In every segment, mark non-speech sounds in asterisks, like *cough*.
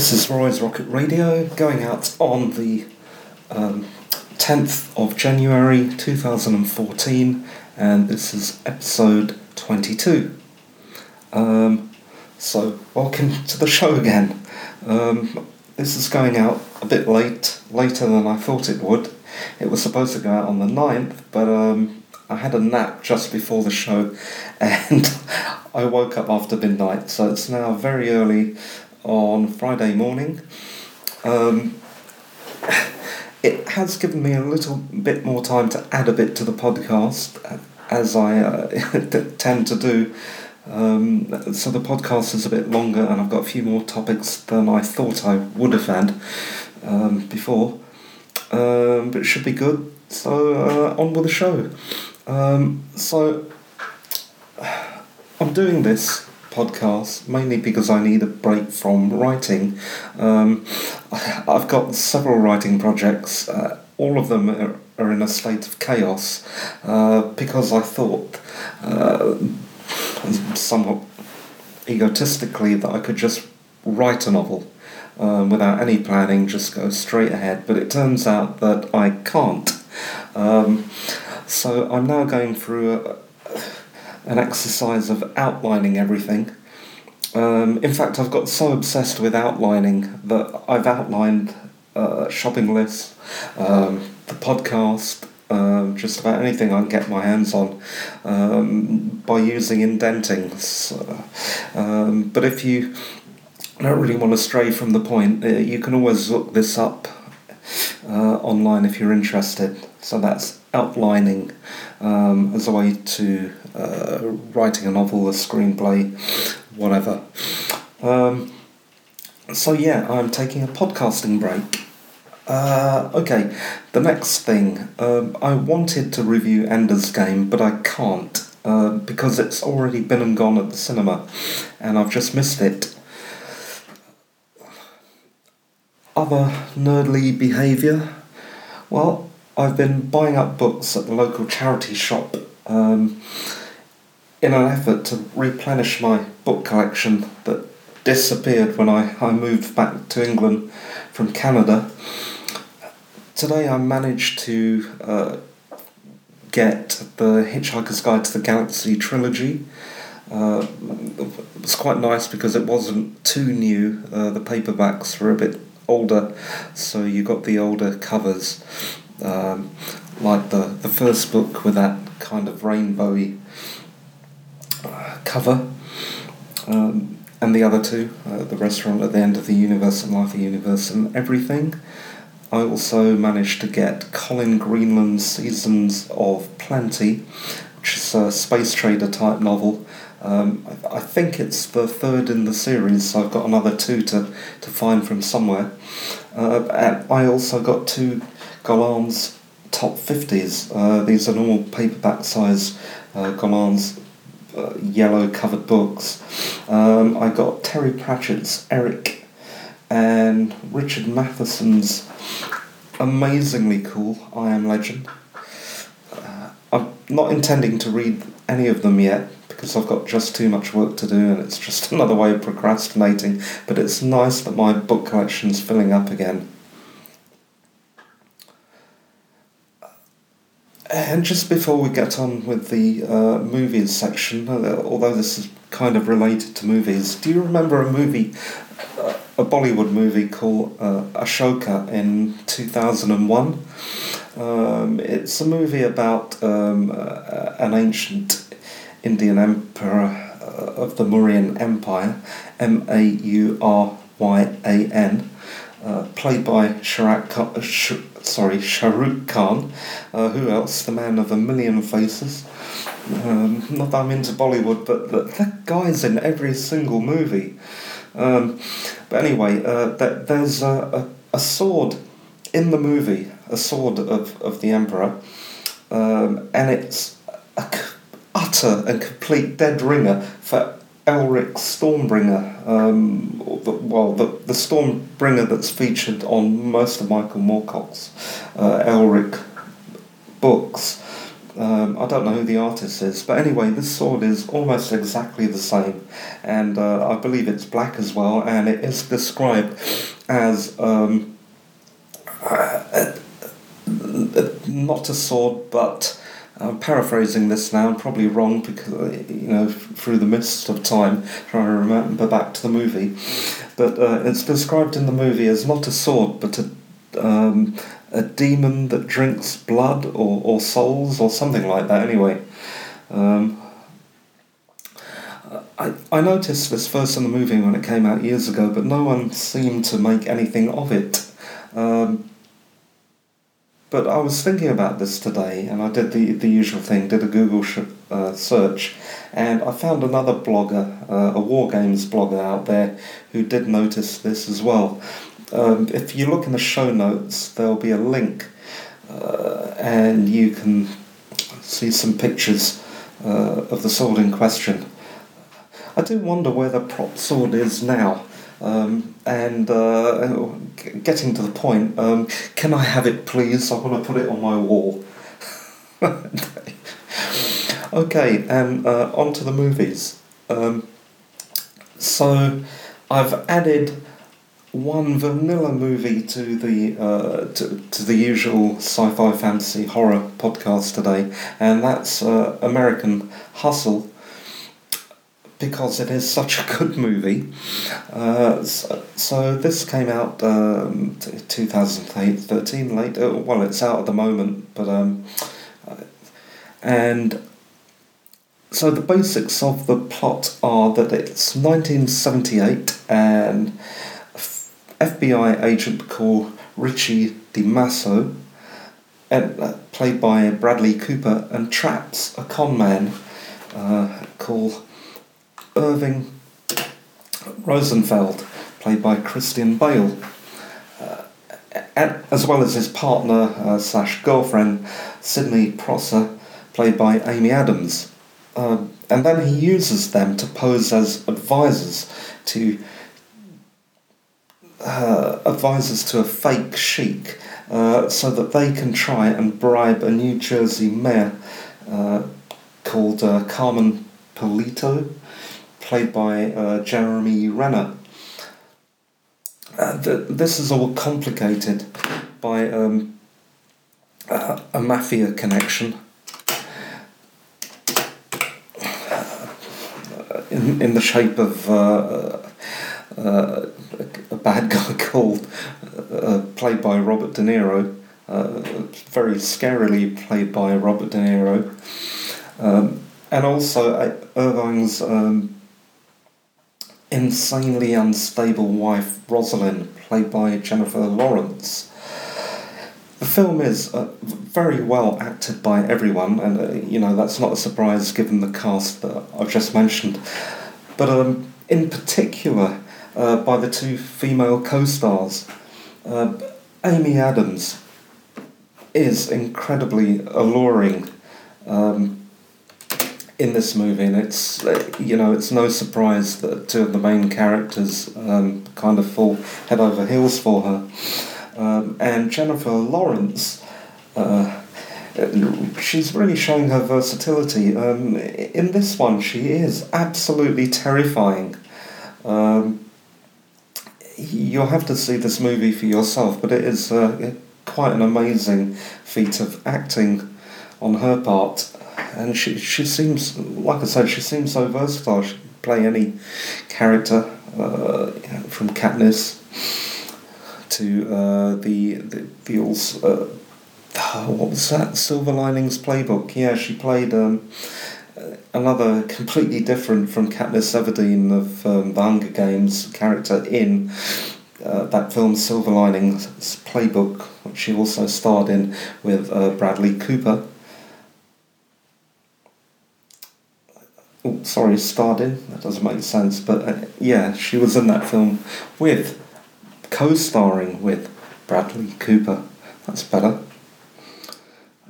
This is Roy's Rocket Radio going out on the um, 10th of January 2014, and this is episode 22. Um, so, welcome to the show again. Um, this is going out a bit late, later than I thought it would. It was supposed to go out on the 9th, but um, I had a nap just before the show *laughs* and I woke up after midnight, so it's now very early on Friday morning. Um, it has given me a little bit more time to add a bit to the podcast, as I uh, *laughs* tend to do. Um, so the podcast is a bit longer, and I've got a few more topics than I thought I would have had um, before. Um, but it should be good. So uh, on with the show. Um, so *sighs* I'm doing this podcast mainly because I need a break from writing. Um, I've got several writing projects. Uh, all of them are, are, in a state of chaos uh, because I thought, uh, somewhat egotistically, that I could just write a novel um, without any planning, just go straight ahead. But it turns out that I can't. Um, so I'm now going through a, an exercise of outlining everything. Um, in fact, I've got so obsessed with outlining that I've outlined uh, shopping lists, um, the podcast, um, just about anything I can get my hands on um, by using indenting. Um, but if you don't really want to stray from the point, uh, you can always look this up uh, online if you're interested. So that's outlining um, as a way to uh, writing a novel, a screenplay, whatever. Um, so yeah, I'm taking a podcasting break. Uh, okay, the next thing. Um, I wanted to review Ender's Game, but I can't uh, because it's already been and gone at the cinema, and I've just missed it. Other nerdly behaviour. Well, I've been buying up books at the local charity shop um, in an effort to replenish my book collection that disappeared when I, I moved back to England from Canada. Today I managed to uh, get the Hitchhiker's Guide to the Galaxy trilogy. Uh, it was quite nice because it wasn't too new. Uh, the paperbacks were a bit older, so you got the older covers um, like the, the first book with that kind of rainbowy uh, cover, um, and the other two, uh, The Restaurant at the End of the Universe and Life of the Universe and Everything. I also managed to get Colin Greenland's Seasons of Plenty, which is a space trader type novel. Um, I, think it's the third in the series, so I've got another two to, to find from somewhere. Uh, I also got two Gollancz top 50s. Uh, these are normal paperback size uh, uh, yellow covered books. Um, I got Terry Pratchett's Eric and Richard Matheson's amazingly cool I Am Legend. Uh, I'm not intending to read any of them yet because I've got just too much work to do and it's just *laughs* another way of procrastinating, but it's nice that my book collection's filling up again. And just before we get on with the uh, movies section, uh, although this is kind of related to movies, do you remember a movie, uh, a Bollywood movie called uh, Ashoka in 2001? Um, it's a movie about um, uh, an ancient Indian emperor uh, of the Mauryan Empire, M A U R Y A N, played by Sharak sorry, Shah Rukh Khan. Uh, who else? The man of a million faces. Um, not that I'm into Bollywood, but that, that guy's in every single movie. Um, but anyway, uh, that, there's a, a, a, sword in the movie, a sword of, of the Emperor, um, and it's a utter and complete dead ringer for Elric Stormbringer, um, the, well, the, the Stormbringer that's featured on most of Michael Moorcock's uh, Elric books. Um, I don't know who the artist is, but anyway, this sword is almost exactly the same, and uh, I believe it's black as well, and it is described as um, uh, not a sword, but I'm paraphrasing this now, I'm probably wrong because, uh, you know, through the mist of time, trying to remember back to the movie. But uh, it's described in the movie as not a sword, but a, um, a demon that drinks blood or, or souls or something like that, anyway. Um, I, I noticed this first in the movie when it came out years ago, but no one seemed to make anything of it. Um, but I was thinking about this today, and I did the, the usual thing, did a Google sh- uh, search, and I found another blogger, uh, a war games blogger out there, who did notice this as well. Um, if you look in the show notes, there'll be a link, uh, and you can see some pictures uh, of the sword in question. I do wonder where the prop sword is now. Um, and uh, getting to the point, um, can I have it please? I want to put it on my wall. *laughs* okay, and uh, on to the movies. Um, so I've added one vanilla movie to the uh, to, to the usual sci-fi fantasy horror podcast today, and that's uh, American Hustle because it is such a good movie. Uh, so, so, this came out um, 2008, 13 later. Uh, well, it's out at the moment, but um, and so the basics of the plot are that it's 1978 and FBI agent called Richie DiMaso, uh, played by Bradley Cooper, and traps a con man uh, called Irving Rosenfeld, played by Christian Bale, uh, and, as well as his partner uh, slash girlfriend Sydney Prosser, played by Amy Adams. Um, and then he uses them to pose as advisors to uh, advisors to a fake sheik, uh, so that they can try and bribe a New Jersey mayor uh, called uh, Carmen Polito played by uh, Jeremy Renner. Uh, the, this is all complicated by um, uh, a mafia connection. In, in the shape of uh, uh, a bad guy *laughs* called, uh, played by Robert De Niro, very scarily played by Robert De Niro. Um, and also Irving's um, insanely unstable wife Rosalind, played by Jennifer Lawrence. The film is uh, very well acted by everyone, and uh, you know that's not a surprise given the cast that I've just mentioned. But um, in particular, uh, by the two female co-stars, uh, Amy Adams is incredibly alluring. Um, in this movie, and it's you know it's no surprise that two of the main characters um, kind of fall head over heels for her, um, and Jennifer Lawrence. Uh, she's really showing her versatility. Um, in this one, she is absolutely terrifying. Um, you'll have to see this movie for yourself, but it is uh, quite an amazing feat of acting on her part and she she seems like I said she seems so versatile. She can play any character uh, from Katniss to uh, the the the uh, what was that Silver Linings Playbook? Yeah, she played. Um, another completely different from Katniss Everdeen of um, the Hunger Games character in uh, that film Silver Linings Playbook, which she also starred in with uh, Bradley Cooper. Oh, sorry, starred in. That doesn't make sense, but uh, yeah, she was in that film with co-starring with Bradley Cooper. That's better.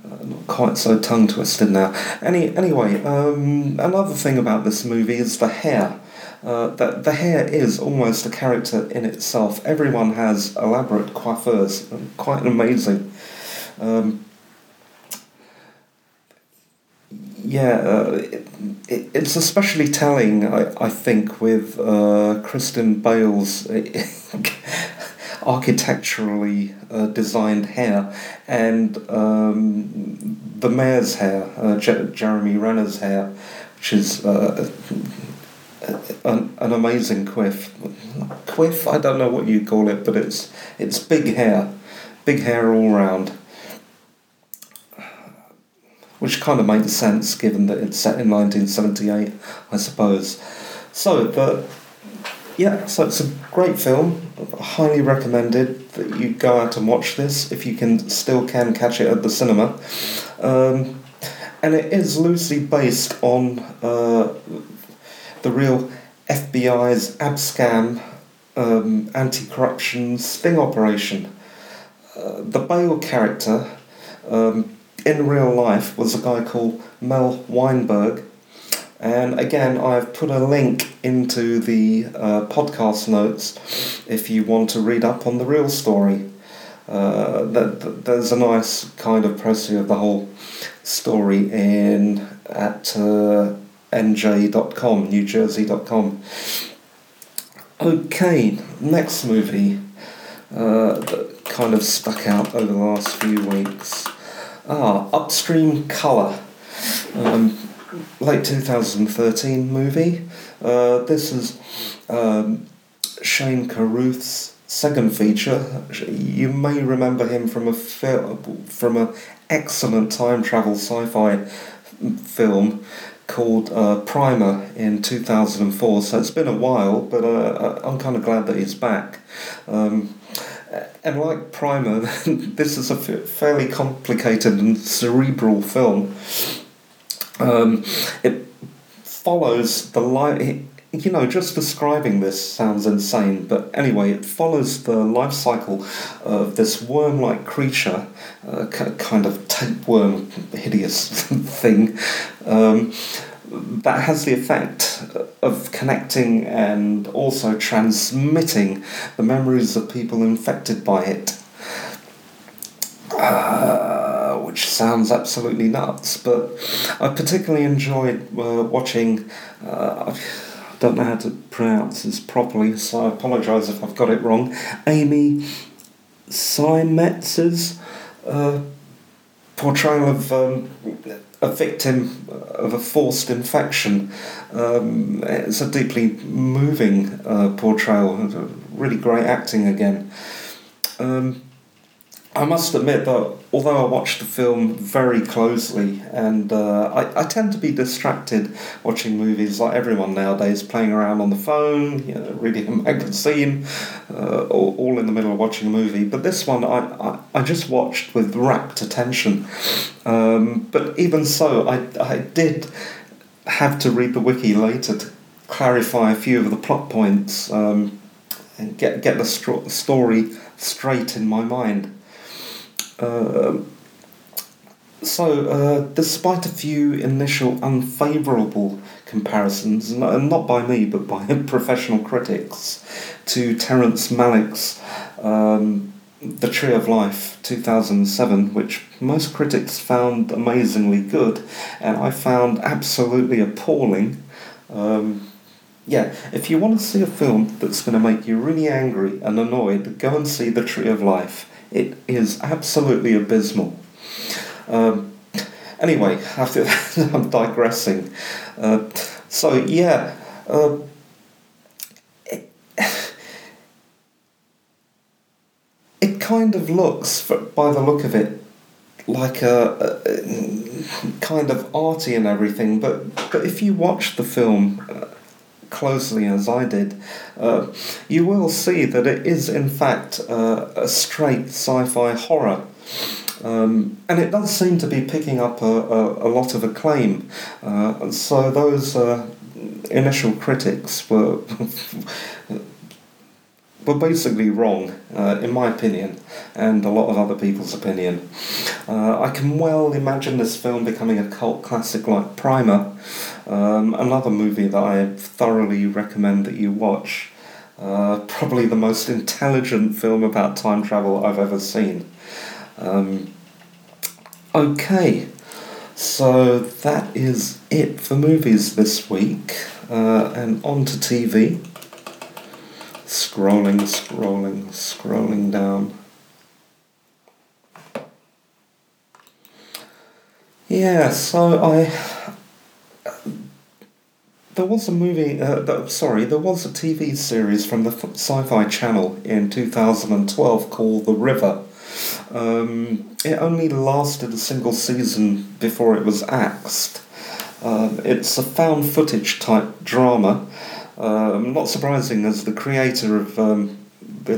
Uh, not quite so tongue twisted now. Any anyway, um, another thing about this movie is the hair. Uh, that the hair is almost a character in itself. Everyone has elaborate coiffures, quite amazing. Um, yeah, uh, it, it, it's especially telling, I, I think, with uh, Christian Bale's *laughs* architecturally uh, designed hair and um, the mayor's hair, uh, Je- Jeremy Renner's hair, which is uh, an, an amazing quiff. Quiff, I don't know what you call it, but it's it's big hair, big hair all round. Which kind of makes sense given that it's set in 1978, I suppose. So, but yeah, so it's a great film. Highly recommended that you go out and watch this if you can still can catch it at the cinema. Um, and it is loosely based on uh, the real FBI's abscam um, anti-corruption sting operation. Uh, the Bale character um, in real life was a guy called Mel Weinberg, and again, I've put a link into the uh, podcast notes if you want to read up on the real story. Uh, that, there's a nice kind of pressing of the whole story in at uh, nj.com, newjersey.com. Okay, next movie uh, that kind of stuck out over the last few weeks. Ah, Upstream Colour. Um, late 2013 movie. Uh, this is um, Shane Carruth's second feature. You may remember him from a fil- from an excellent time travel sci-fi film called uh, Primer in 2004. So it's been a while, but uh, I'm kind of glad that he's back. Um, and like Primer, *laughs* this is a fairly complicated and cerebral film. Um, it follows the life. You know, just describing this sounds insane, but anyway, it follows the life cycle of this worm like creature, uh, kind of tapeworm, hideous *laughs* thing, um, that has the effect of connecting and also transmitting the memories of people infected by it. Uh, which sounds absolutely nuts, but I particularly enjoyed uh, watching. Uh, I don't know how to pronounce this properly, so I apologise if I've got it wrong. Amy Seimetz's uh, portrayal of um, a victim of a forced infection. Um, it's a deeply moving uh, portrayal, really great acting again. Um, I must admit that although I watched the film very closely, and uh, I, I tend to be distracted watching movies like everyone nowadays, playing around on the phone, you know, reading a *laughs* magazine, uh, all, all in the middle of watching a movie. But this one I, I, I just watched with rapt attention. Um, but even so, I, I did have to read the wiki later to clarify a few of the plot points um, and get, get the story straight in my mind. Um, so, uh, despite a few initial unfavourable comparisons, and not by me but by *laughs* professional critics, to Terrence Malick's um, The Tree of Life 2007, which most critics found amazingly good, and I found absolutely appalling. Um, yeah, if you want to see a film that's going to make you really angry and annoyed, go and see The Tree of Life. It is absolutely abysmal. Um, anyway, after *laughs* I'm digressing. Uh, so yeah, uh, it, *sighs* it kind of looks, by the look of it, like a, a, kind of arty and everything. But but if you watch the film. Closely as I did, uh, you will see that it is in fact uh, a straight sci-fi horror. Um, and it does seem to be picking up a, a, a lot of acclaim. Uh, so those uh, initial critics were *laughs* were basically wrong, uh, in my opinion, and a lot of other people's opinion. Uh, I can well imagine this film becoming a cult classic like Primer, um, another movie that I thoroughly recommend that you watch. Uh, probably the most intelligent film about time travel I've ever seen. Um, okay, So that is it for movies this week. Uh, and on to TV. Scrolling, scrolling, scrolling down. Yeah, so I. There was a movie, uh, sorry, there was a TV series from the Sci Fi Channel in 2012 called The River. Um, it only lasted a single season before it was axed. Um, it's a found footage type drama. Um, not surprising, as the creator of um,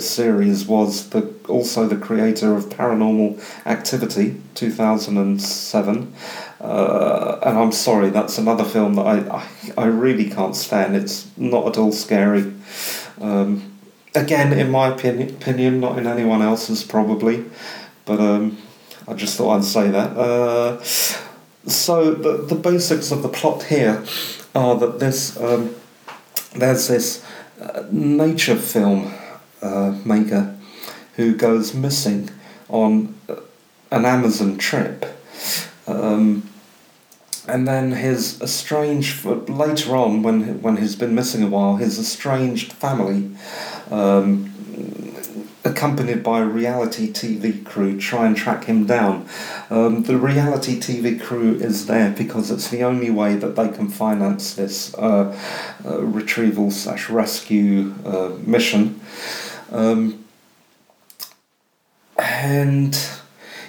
series was the also the creator of Paranormal Activity 2007. Uh, and I'm sorry, that's another film that I, I, I really can't stand. It's not at all scary. Um, again, in my opinion, opinion, not in anyone else's probably, but um, I just thought I'd say that. Uh, so the the basics of the plot here are that this um, there's this uh, nature film uh, maker who goes missing on uh, an Amazon trip. Um, and then his estranged later on when when he's been missing a while his estranged family um, accompanied by a reality TV crew try and track him down um, the reality TV crew is there because it's the only way that they can finance this uh, uh, retrieval slash rescue uh, mission um, and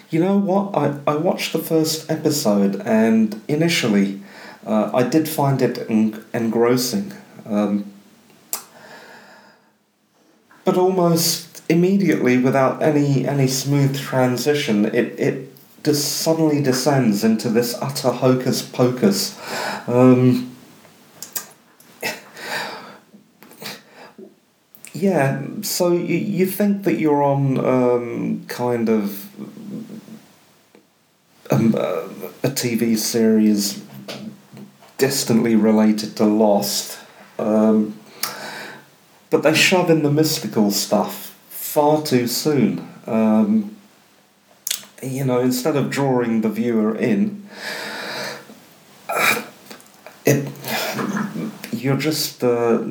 you know what? I, I watched the first episode, and initially uh, I did find it en- engrossing. Um, but almost immediately, without any, any smooth transition, it, it just suddenly descends into this utter hocus pocus. Um, yeah, so you, you think that you're on um, kind of um, uh, a TV series distantly related to Lost, um, but they shove in the mystical stuff far too soon. Um, you know, instead of drawing the viewer in, it you're just uh,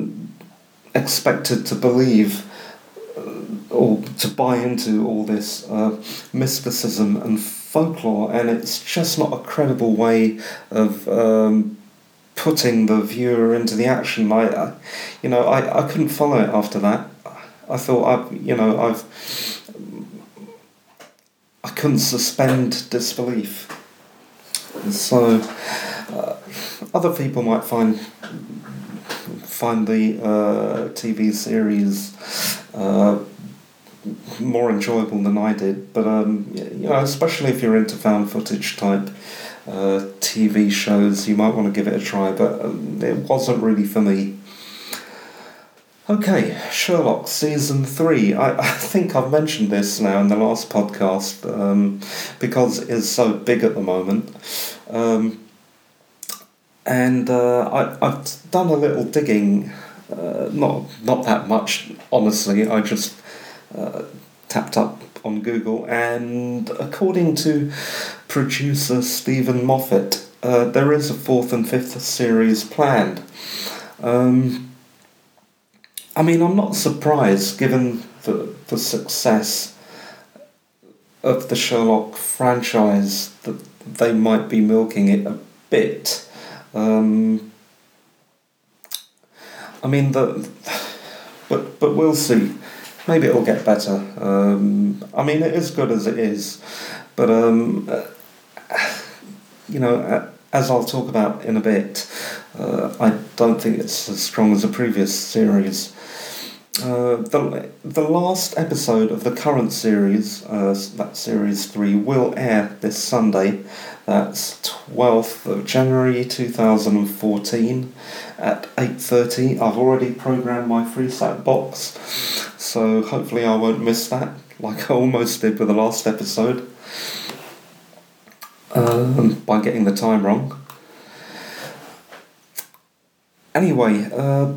expected to believe uh, or to buy into all this uh, mysticism and folklore, and it's just not a credible way of um, putting the viewer into the action. I, I, you know, I, I couldn't follow it after that. I thought I, you know, I've I couldn't suspend disbelief. So uh, other people might find find the uh, TV series uh, more enjoyable than I did. But um, you know, especially if you're into found footage type uh, TV shows, you might want to give it a try. But um, it wasn't really for me. Okay, Sherlock season three. I, I think I've mentioned this now in the last podcast um, because it is so big at the moment. Um, and uh, I, I've done a little digging, uh, not not that much, honestly. I just uh, tapped up on Google, and according to producer Steven Moffat, uh, there is a fourth and fifth series planned. Um, I mean, I'm not surprised given the, the success of the Sherlock franchise that they might be milking it a bit. Um, I mean, the, but but we'll see maybe it'll get better. Um, I mean, it is good as it is, but um, you know, as I'll talk about in a bit, uh, I don't think it's as strong as the previous series. Uh, the, the last episode of the current series, uh, that series 3, will air this Sunday. That's 12th of January 2014 at 8.30. I've already programmed my Freesat box, so hopefully I won't miss that, like *laughs* I almost did with the last episode, um, by getting the time wrong. Anyway, uh,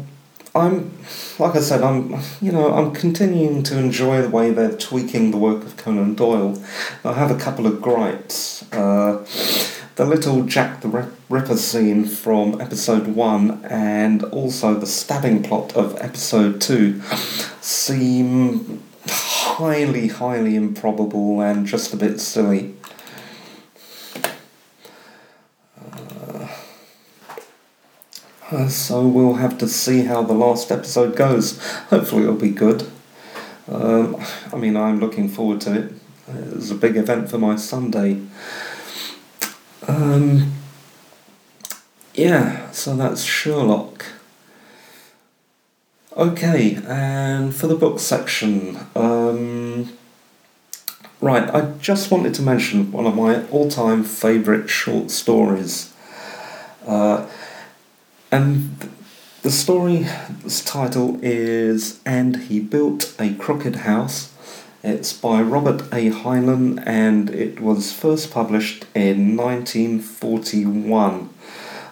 I'm, like I said, I'm, you know, I'm continuing to enjoy the way they're tweaking the work of Conan Doyle. I have a couple of gripes. Uh, the little Jack the Ripper scene from episode 1 and also the stabbing plot of episode 2 seem highly, highly improbable and just a bit silly. Uh, so we'll have to see how the last episode goes. Hopefully, it'll be good. Um, I mean, I'm looking forward to it. It's a big event for my Sunday. Um, yeah, so that's Sherlock. Okay, and for the book section, um, right, I just wanted to mention one of my all time favourite short stories. Uh, and the story's title is And He Built a Crooked House. It's by Robert A. Heinlein and it was first published in 1941.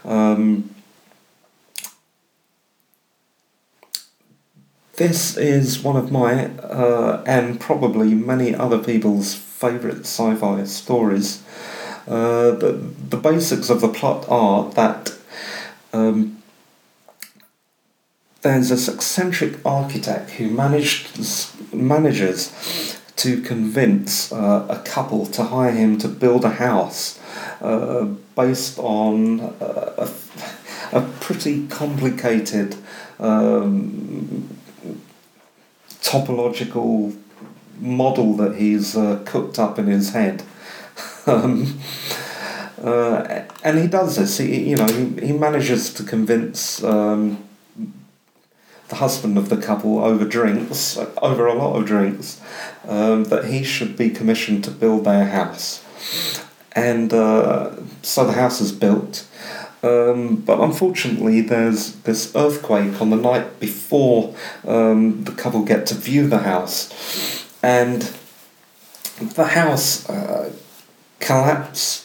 Um, this is one of my, uh, and probably many other people's, favourite sci fi stories. Uh, the, the basics of the plot are that um, there's this eccentric architect who managed manages to convince uh, a couple to hire him to build a house uh, based on uh, a, a, pretty complicated um, topological model that he's uh, cooked up in his head. *laughs* um, uh, and he does this. He, you know, he, he manages to convince um, the husband of the couple over drinks, over a lot of drinks, um, that he should be commissioned to build their house. And uh, so the house is built. Um, but unfortunately, there's this earthquake on the night before um, the couple get to view the house. And the house uh, collapse,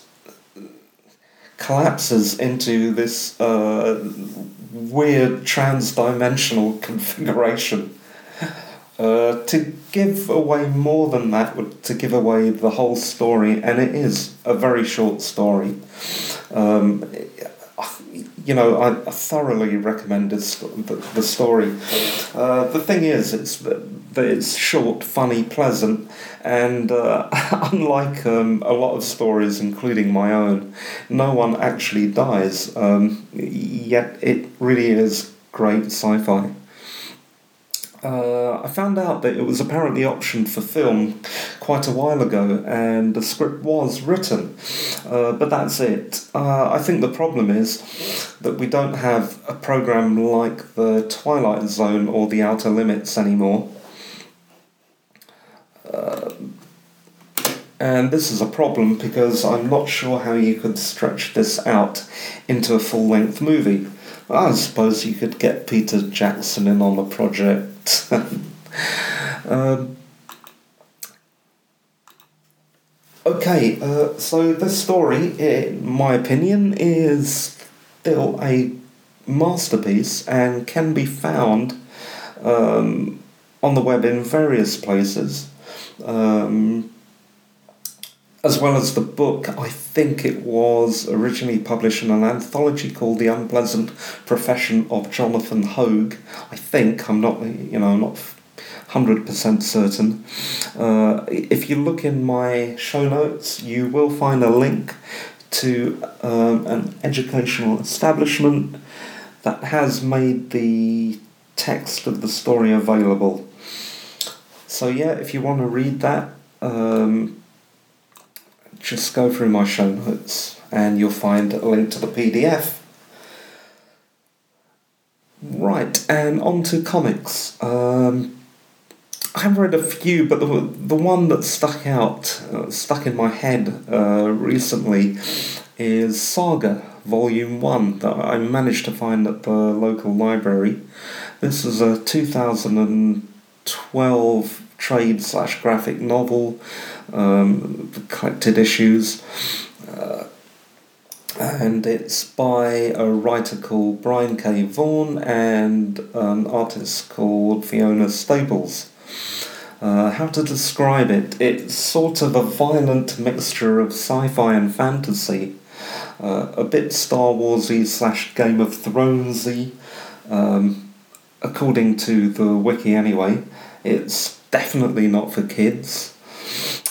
collapses into this uh, weird trans-dimensional configuration. Uh, to give away more than that would to give away the whole story, and it is a very short story. Um, you know, I, thoroughly recommend the story. Uh, the thing is, it's that it's short, funny, pleasant, and uh, *laughs* unlike um, a lot of stories, including my own, no one actually dies. Um, yet it really is great sci-fi. Uh, I found out that it was apparently optioned for film quite a while ago, and the script was written, uh, but that's it. Uh, I think the problem is that we don't have a program like the Twilight Zone or the Outer Limits anymore. Uh, and this is a problem because I'm not sure how you could stretch this out into a full length movie. I suppose you could get Peter Jackson in on the project. *laughs* um, okay, uh, so this story, in my opinion, is still a masterpiece and can be found um, on the web in various places. Um, as well as the book, I think it was originally published in an anthology called The Unpleasant Profession of Jonathan Hoag. I think, I'm not, you know, I'm not 100% certain. Uh, if you look in my show notes, you will find a link to um, an educational establishment that has made the text of the story available. So, yeah, if you want to read that, um, just go through my show notes and you'll find a link to the PDF. Right, and on to comics. Um, I've read a few, but the, the one that stuck out, uh, stuck in my head uh, recently, is Saga Volume 1 that I managed to find at the local library. This is a 2012 trade slash graphic novel, um, collected issues. Uh, and it's by a writer called Brian K. Vaughan and an artist called Fiona Staples. Uh, how to describe it? It's sort of a violent mixture of sci fi and fantasy. uh, a bit Star Warsy slash Game of Thronesy, um, according to the wiki anyway. It's definitely not for kids.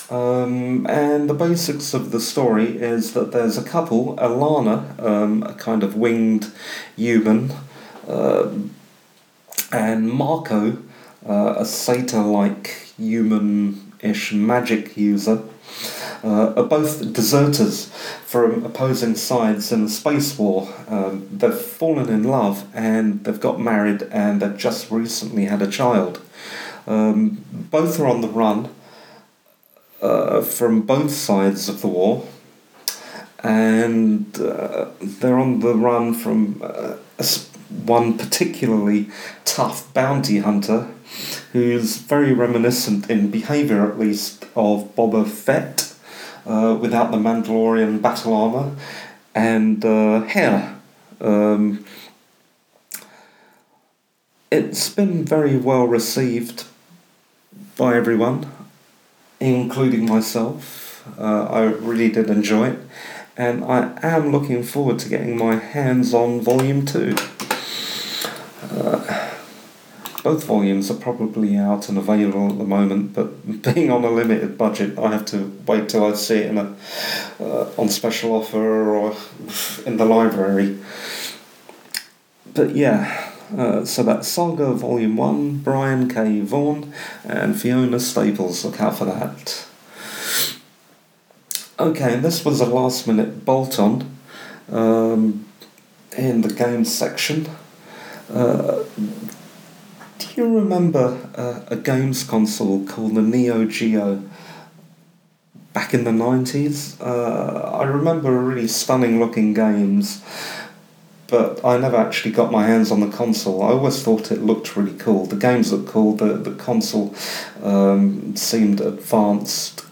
Um, and the basics of the story is that there's a couple, Alana, um, a kind of winged human, uh, and Marco, uh, a satyr like human ish magic user, uh, are both deserters from opposing sides in a space war. Um, they've fallen in love and they've got married and they've just recently had a child. Um, both are on the run uh, from both sides of the war, and uh, they're on the run from uh, one particularly tough bounty hunter who's very reminiscent in behaviour, at least, of Boba Fett uh, without the Mandalorian battle armour and uh, hair. Um, it's been very well received by everyone including myself. Uh, I really did enjoy it, and I am looking forward to getting my hands on Volume 2. Uh, both volumes are probably out and available at the moment, but *laughs* being on a limited budget, I have to wait till I see it in a uh, on special offer or in the library. But yeah, uh, so that's Saga Volume 1, Brian K. Vaughan, and Fiona Staples. Look out for that. Okay, this was a last minute bolt on um, in the games section. Uh, do you remember uh, a games console called the Neo Geo back in the 90s? Uh, I remember really stunning looking games but I never actually got my hands on the console. I always thought it looked really cool. The games looked cool. The the console um, seemed advanced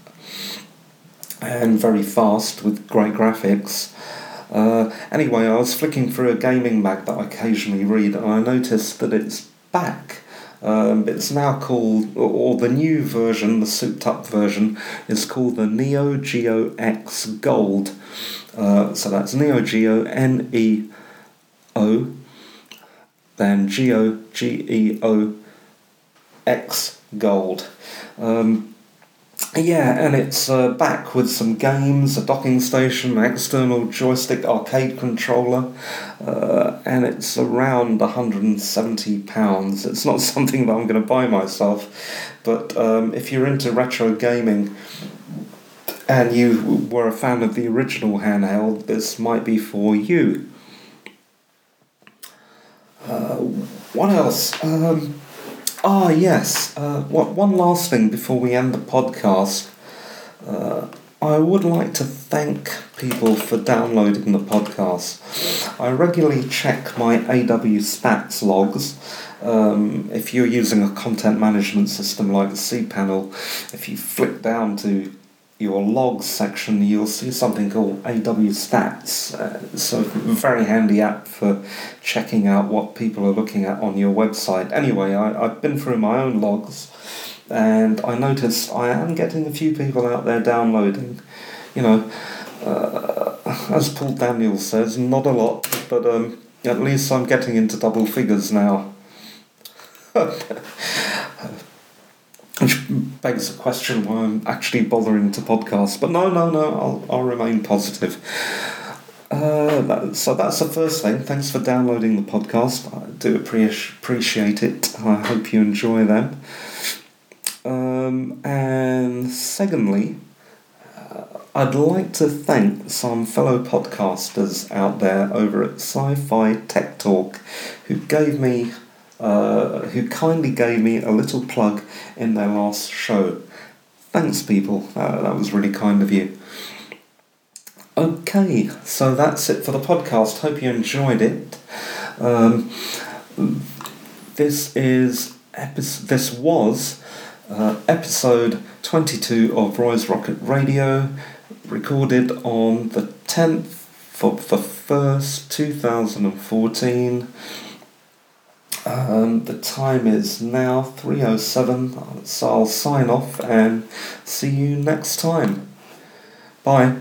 and very fast with great graphics. Uh, anyway, I was flicking through a gaming mag that I occasionally read, and I noticed that it's back. Um, it's now called, or the new version, the souped up version, is called the Neo Geo X Gold. Uh, so that's Neo Geo N E Then G O G E O X Gold. Um, yeah, and it's uh, back with some games, a docking station, an external joystick arcade controller, uh, and it's around £170. It's not *laughs* something that I'm going to buy myself, but um, if you're into retro gaming and you were a fan of the original handheld, this might be for you. Uh, what else? Um, ah, yes. Uh, what, one last thing before we end the podcast. Uh, I would like to thank people for downloading the podcast. I regularly check my AW stats logs. Um, if you're using a content management system like cPanel, if you flick down to your logs section, you'll see something called AW Stats. Uh, a very handy app for checking out what people are looking at on your website. Anyway, I, I've been through my own logs and I noticed I am getting a few people out there downloading. You know, uh, as Paul Daniels says, not a lot, but um, at least I'm getting into double figures now. *laughs* Begs the question why I'm actually bothering to podcast. But no, no, no, I'll, I'll remain positive. Uh, that, so that's the first thing. Thanks for downloading the podcast. I do appreciate it. I hope you enjoy them. Um, and secondly, uh, I'd like to thank some fellow podcasters out there over at Sci Fi Tech Talk who gave me uh, who kindly gave me a little plug in their last show. Thanks, people. Uh, that was really kind of you. Okay, so that's it for the podcast. Hope you enjoyed it. Um, this is epi- this was uh, episode 22 of Roy's Rocket Radio, recorded on the 10th of the 1st, 2014. Um, the time is now 3.07, so I'll sign off and see you next time. Bye.